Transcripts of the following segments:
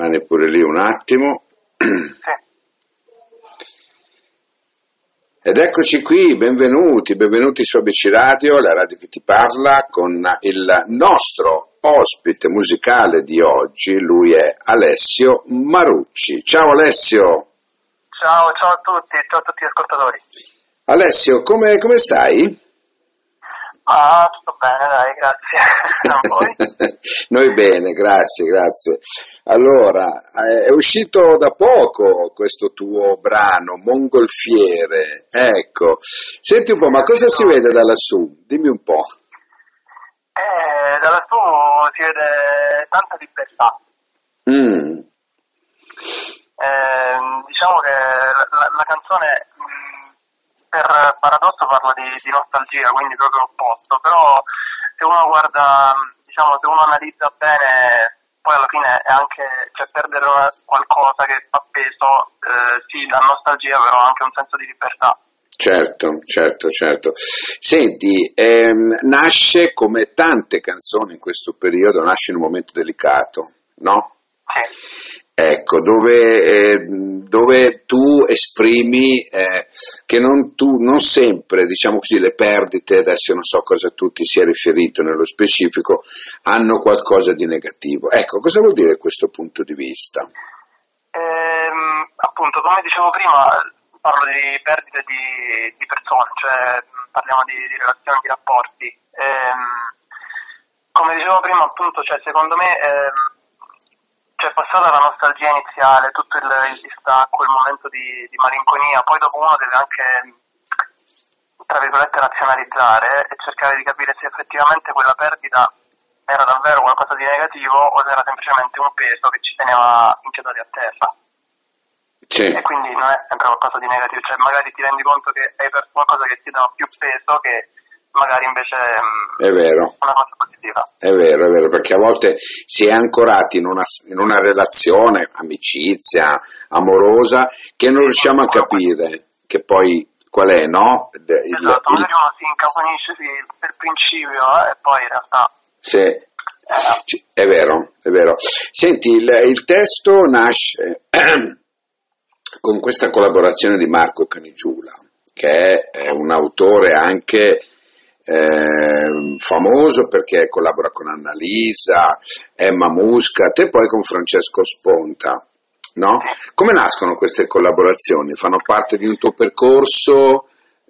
rimane pure lì un attimo. Sì. Ed eccoci qui, benvenuti, benvenuti su ABC Radio, la radio che ti parla, con il nostro ospite musicale di oggi, lui è Alessio Marucci. Ciao Alessio! Ciao, ciao a tutti, ciao a tutti gli ascoltatori. Alessio, come, come stai? Ah, tutto bene, dai, grazie. Noi bene, grazie, grazie. Allora, eh, è uscito da poco questo tuo brano, Mongolfiere. Ecco, senti un po', ma cosa si vede da lassù? Dimmi un po'. Eh, da lassù si vede tanta libertà. Mm, Eh, diciamo che la, la- la canzone per paradosso parla di, di nostalgia, quindi proprio l'opposto, però se uno guarda, diciamo, se uno analizza bene, poi alla fine è anche, cioè perdere qualcosa che fa peso, eh, sì, dà nostalgia, però anche un senso di libertà. certo, certo, certo. Senti, ehm, nasce come tante canzoni in questo periodo, nasce in un momento delicato, no? Sì. Ecco, dove, eh, dove tu esprimi eh, che non, tu, non sempre, diciamo così, le perdite, adesso non so cosa tu ti sia riferito nello specifico, hanno qualcosa di negativo. Ecco, cosa vuol dire questo punto di vista? Ehm, appunto, come dicevo prima, parlo di perdite di, di persone, cioè parliamo di, di relazioni, di rapporti. Ehm, come dicevo prima, appunto, cioè, secondo me c'è passata la nostalgia iniziale, tutto il, il distacco, il momento di, di malinconia, poi dopo uno deve anche, tra virgolette, razionalizzare e cercare di capire se effettivamente quella perdita era davvero qualcosa di negativo o se era semplicemente un peso che ci teneva inchiodati a terra. Sì, E quindi non è sempre qualcosa di negativo, cioè magari ti rendi conto che hai perso qualcosa che ti dà più peso che magari invece mm, è vero. una cosa positiva. È vero, è vero, perché a volte si è ancorati in una, in una relazione, amicizia, amorosa, che non riusciamo a capire che poi qual è, no? Il- Esatto, magari uno si incaponisce per principio eh, e poi in realtà sì, È vero, è vero. Senti, il, il testo nasce con questa collaborazione di Marco Canigiula, che è un autore anche eh, famoso perché collabora con Annalisa, Emma Muscat e poi con Francesco Sponta. No? Come nascono queste collaborazioni? Fanno parte di un tuo percorso?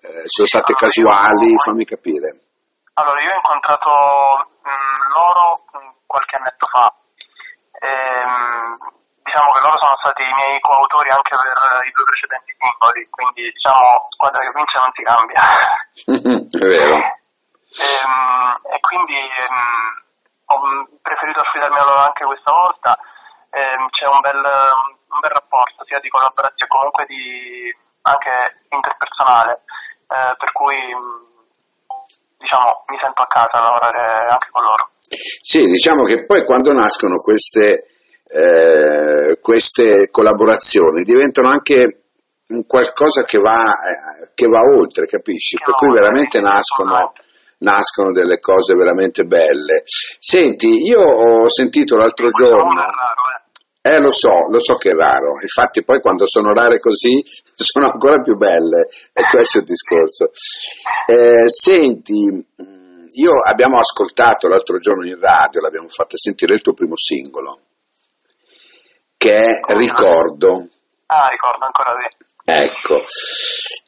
Eh, sono state casuali? Fammi capire. Allora, io ho incontrato mh, loro mh, qualche annetto fa. Ehm, diciamo che loro sono stati i miei coautori anche per i due precedenti singoli, quindi diciamo squadra che vince non si cambia. è vero. Ehm, e quindi ehm, ho mh, preferito affidarmi a loro anche questa volta. Ehm, c'è un bel, un bel rapporto sia di collaborazione comunque di, anche interpersonale, eh, per cui mh, diciamo mi sento a casa a lavorare anche con loro. Sì, diciamo che poi quando nascono queste, eh, queste collaborazioni diventano anche un qualcosa che va, eh, che va oltre, capisci? Per cui veramente nascono, nascono delle cose veramente belle. Senti, io ho sentito l'altro giorno... eh. Eh, lo so, lo so che è raro, infatti poi quando sono rare così sono ancora più belle, e questo è il discorso. Eh, senti, mh, io abbiamo ascoltato l'altro giorno in radio, l'abbiamo fatto sentire il tuo primo singolo, che è? Ricordo. Ah, ricordo ancora sì. Ecco,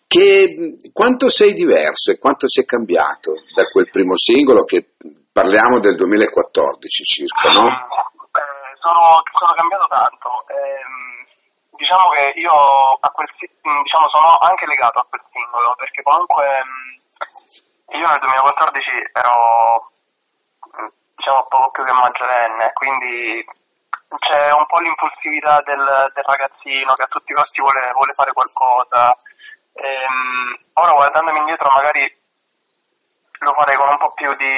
che, quanto sei diverso e quanto sei cambiato da quel primo singolo che parliamo del 2014 circa, no? Eh, sono, sono cambiato tanto. Ehm, diciamo che io a quel, mh, diciamo, sono anche legato a quel singolo perché comunque mh, io nel 2014 ero mh, diciamo poco più che maggiorenne, quindi c'è un po' l'impulsività del, del ragazzino che a tutti i costi vuole, vuole fare qualcosa. Ehm, ora guardandomi indietro magari lo farei con un po' più di,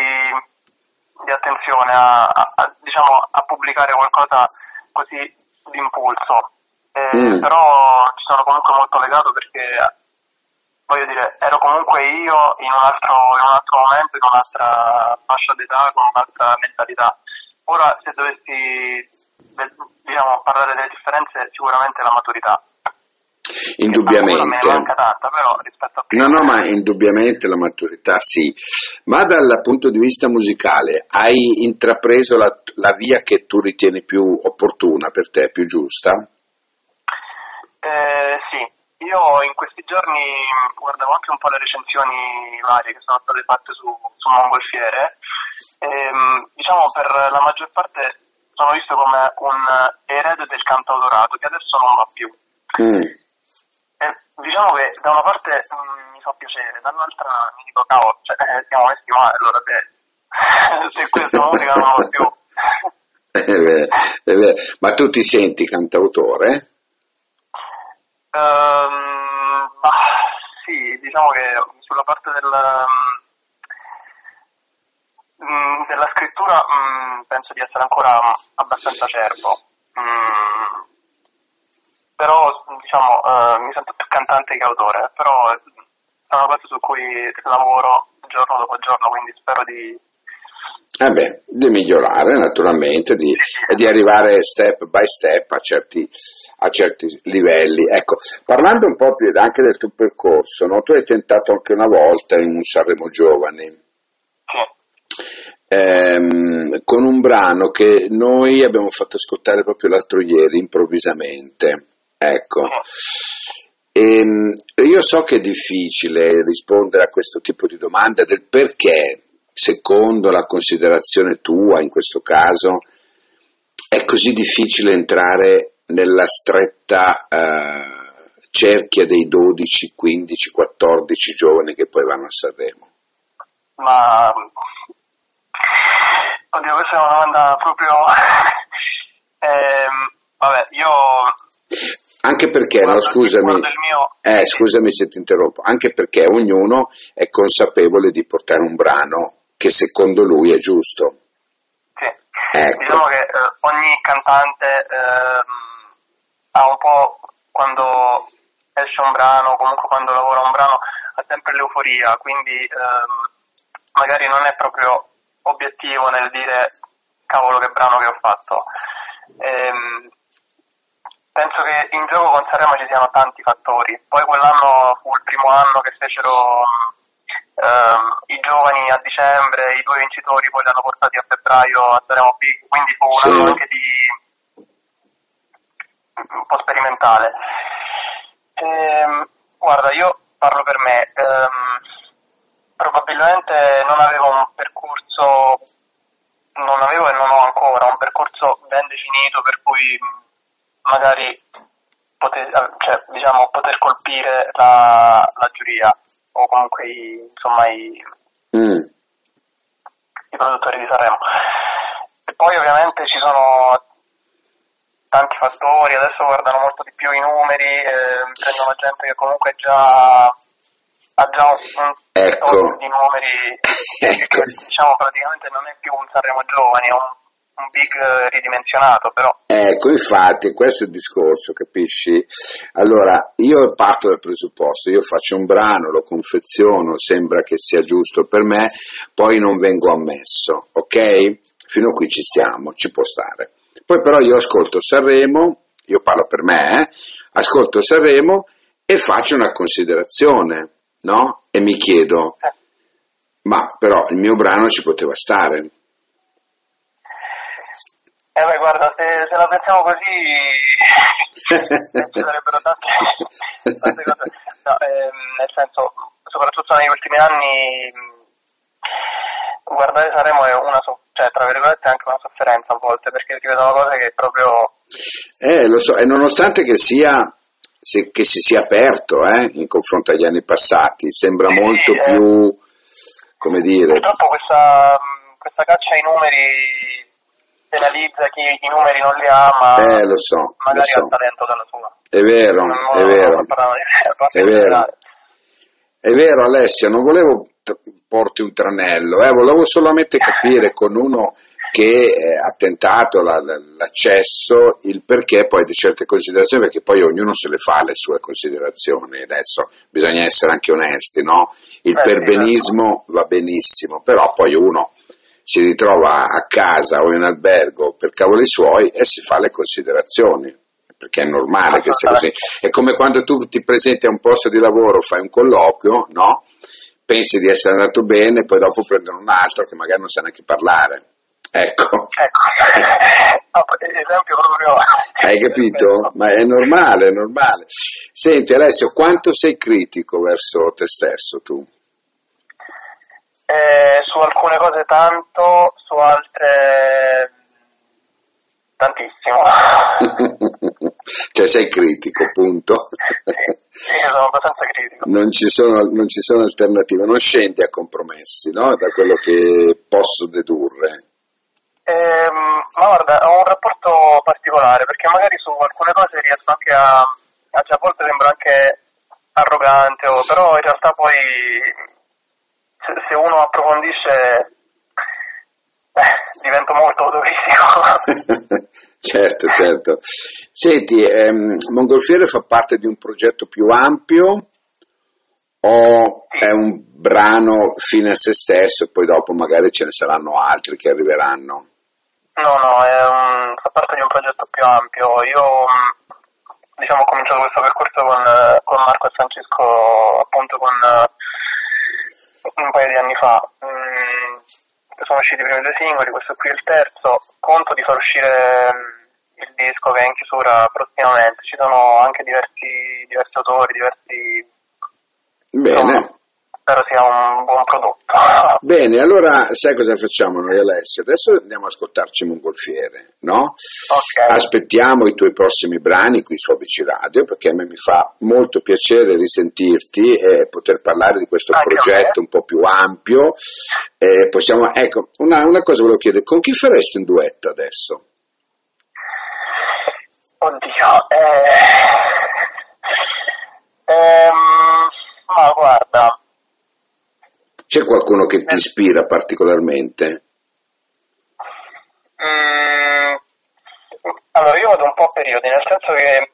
di attenzione a, a- a, diciamo, a pubblicare qualcosa così d'impulso. Eh, Mm. Però ci sono comunque molto legato perché voglio dire, ero comunque io in un altro, in un altro momento, in un'altra fascia d'età, con un'altra mentalità. Ora se dovessi diciamo, parlare delle differenze, sicuramente la maturità. Indubbiamente. Tanta, però rispetto a prima. No, no, ma indubbiamente la maturità sì. Ma dal punto di vista musicale, hai intrapreso la, la via che tu ritieni più opportuna per te, più giusta? Eh, sì, io in questi giorni guardavo anche un po' le recensioni varie che sono state fatte su, su Mongolfiere e ehm, diciamo per la maggior parte sono visto come un erede del cantautorato che adesso non va più. Mm. E diciamo che da una parte mm, mi fa piacere, dall'altra mi dico cavolo, cioè, eh, siamo messi male allora se, se questa musica non va più. è vero, è vero. Ma tu ti senti cantautore? Sì, diciamo che sulla parte del, um, della scrittura um, penso di essere ancora abbastanza acerbo. però diciamo uh, mi sento più cantante che autore, però è una cosa su cui lavoro giorno dopo giorno, quindi spero di eh beh, di migliorare naturalmente di, e di arrivare step by step a certi, a certi livelli. Ecco, parlando un po' più anche del tuo percorso, no? tu hai tentato anche una volta in un Sanremo Giovani. Ehm, con un brano che noi abbiamo fatto ascoltare proprio l'altro ieri improvvisamente. Ecco. E, ehm, io so che è difficile rispondere a questo tipo di domanda del perché secondo la considerazione tua in questo caso, è così difficile entrare nella stretta eh, cerchia dei 12, 15, 14 giovani che poi vanno a Sanremo? Ma oddio, questa è una domanda proprio eh, vabbè, io anche perché, no, scusami, mio... eh, scusami se ti interrompo, anche perché ognuno è consapevole di portare un brano che secondo lui è giusto. Sì, ecco. diciamo che eh, ogni cantante eh, ha un po' quando esce un brano, comunque quando lavora un brano, ha sempre l'euforia, quindi ehm, magari non è proprio obiettivo nel dire cavolo che brano che ho fatto. Ehm, penso che in gioco con Sanremo ci siano tanti fattori. Poi quell'anno fu il primo anno che fecero Uh, i giovani a dicembre, i due vincitori poi li hanno portati a febbraio a Sanremo Big, quindi fu un anno anche di un po' sperimentale. Ehm, guarda, io parlo per me, ehm, probabilmente non avevo un percorso, non avevo e non ho ancora un percorso ben definito per cui magari poter, cioè, diciamo, poter colpire la, la giuria o comunque i, insomma, i, mm. i produttori di Sanremo. E poi ovviamente ci sono tanti fattori, adesso guardano molto di più i numeri, eh, prendono gente che comunque già ha già un ecco. di numeri ecco. che diciamo praticamente non è più un Sanremo giovane, è un un big ridimensionato però. Ecco, infatti, questo è il discorso, capisci? Allora, io parto dal presupposto, io faccio un brano, lo confeziono, sembra che sia giusto per me, poi non vengo ammesso, ok? Fino a qui ci siamo, ci può stare. Poi però io ascolto Sanremo, io parlo per me, eh? ascolto Sanremo e faccio una considerazione, no? E mi chiedo, ma però il mio brano ci poteva stare, eh beh, guarda, se, se la pensiamo così ci sarebbero tante, tante cose. No, ehm, nel senso, soprattutto negli ultimi anni, guardare Sanremo è una, cioè, tra virgolette, anche una sofferenza a volte, perché si vedono cose che proprio... Eh, lo so, e nonostante che sia se, che si sia aperto eh, in confronto agli anni passati, sembra sì, molto sì, più, eh, come dire... Purtroppo questa, questa caccia ai numeri penalizza chi i numeri non li ha, ma eh, lo so, magari lo so. ha il talento della sua. È vero, non è vero. È vero. È vero Alessia, non volevo porti un tranello, eh, volevo solamente capire con uno che eh, ha tentato la, l'accesso, il perché poi di certe considerazioni, perché poi ognuno se le fa le sue considerazioni, adesso bisogna essere anche onesti, no? Il Beh, perbenismo va benissimo, però poi uno si ritrova a casa o in albergo per cavoli suoi e si fa le considerazioni perché è normale che sia così. È come quando tu ti presenti a un posto di lavoro, fai un colloquio, no? Pensi di essere andato bene, poi dopo prendono un altro che magari non sa neanche parlare. Ecco. ecco. esempio proprio. Hai capito? Ma è normale, è normale. Senti Alessio, quanto sei critico verso te stesso tu? Eh, su alcune cose tanto, su altre tantissimo. cioè sei critico, punto. sì, sono abbastanza critico. Non ci, sono, non ci sono alternative, non scendi a compromessi, no? Da quello che posso dedurre. Ehm, ma guarda, ho un rapporto particolare perché magari su alcune cose riesco anche a, a, cioè a volte sembra anche arrogante, o, però in realtà poi approfondisce eh, divento molto autocritico. certo, certo. Senti, ehm, Mongolfiere fa parte di un progetto più ampio o sì. è un brano fine a se stesso e poi dopo magari ce ne saranno altri che arriveranno? No, no, un, fa parte di un progetto più ampio. Io diciamo, ho cominciato questo percorso con, con Marco e Francesco appunto con un paio di anni fa. Sono usciti i primi due singoli, questo qui è il terzo, conto di far uscire mm, il disco che è in chiusura prossimamente, ci sono anche diversi, diversi autori, diversi... Bene. Insomma, spero sia un buon prodotto. Bene, allora sai cosa facciamo noi Alessio? Adesso andiamo a ascoltarci Mongolfiere, no? Okay. Aspettiamo i tuoi prossimi brani qui su ABC Radio perché a me mi fa molto piacere risentirti e poter parlare di questo Anche progetto un po' più ampio. Eh, possiamo, ecco, una, una cosa volevo chiedere, con chi faresti un duetto adesso? Oddio, eh... ehm, ma guarda, c'è qualcuno che ti ispira particolarmente? Mm, allora, io vado un po' a periodi, nel senso che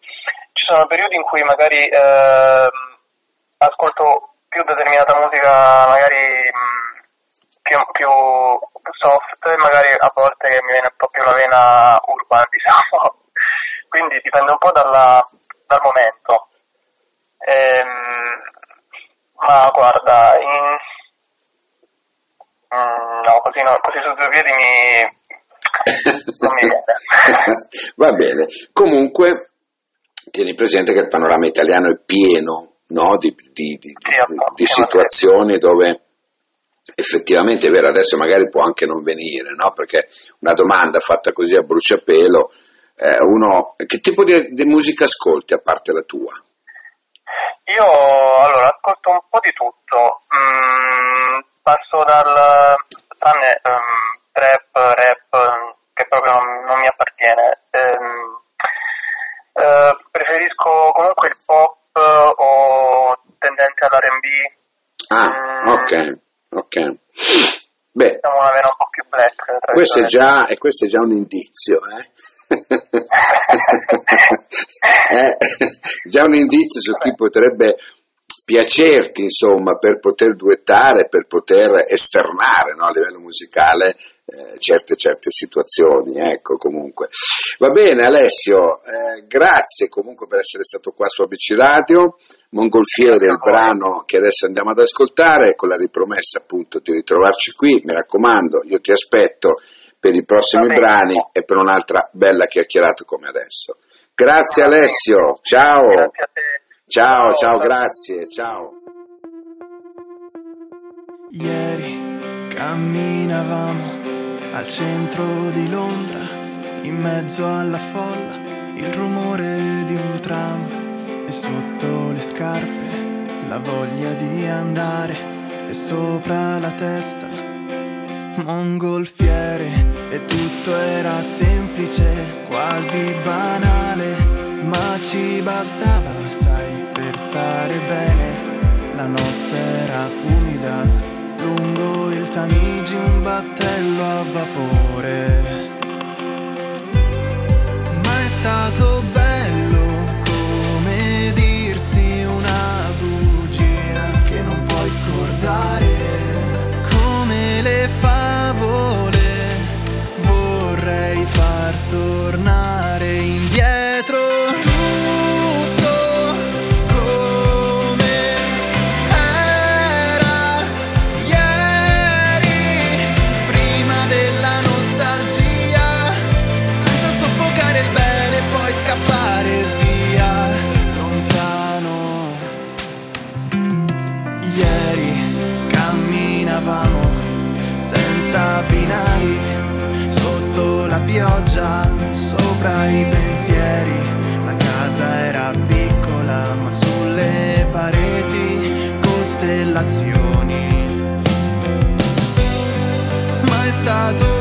ci sono periodi in cui magari eh, ascolto più determinata musica, magari mm, più, più, soft, e magari a volte mi viene un po' più la vena urbana, diciamo. Quindi dipende un po' dalla, dal momento. Ehm, ma guarda, no, così, su due piedi mi... non mi viene. Va bene. Comunque, tieni presente che il panorama italiano è pieno no? di, di, di, di situazioni dove effettivamente è vero, adesso magari può anche non venire, no? perché una domanda fatta così a bruciapelo, eh, uno, che tipo di, di, musica ascolti a parte la tua? Io allora ascolto un po' di tutto, mm, passo dal tranne um, trap, rap, che proprio non, non mi appartiene. Um, uh, preferisco comunque il pop o tendente all'R&B. Ah, mm, ok, ok. Beh, siamo una vera un po' più black. Questo è già, e questo è già un indizio, eh? eh, già un indizio su chi potrebbe piacerti, insomma, per poter duettare, per poter esternare no, a livello musicale eh, certe, certe situazioni. Ecco, comunque. Va bene, Alessio, eh, grazie comunque per essere stato qua su ABC Radio. Mongolfiere, il brano che adesso andiamo ad ascoltare, con la ripromessa appunto di ritrovarci qui. Mi raccomando, io ti aspetto per i prossimi brani e per un'altra bella chiacchierata come adesso. Grazie Alessio, ciao. Grazie a te. Ciao, ciao, grazie, ciao. Ieri camminavamo al centro di Londra, in mezzo alla folla, il rumore di un tram e sotto le scarpe la voglia di andare e sopra la testa mongolfiere e tutto era semplice, quasi banale ma ci bastava, sai, per stare bene. La notte era umida, lungo il Tamigi un battello a vapore. Ma è stato fra i pensieri. La casa era piccola ma sulle pareti costellazioni. Ma è stato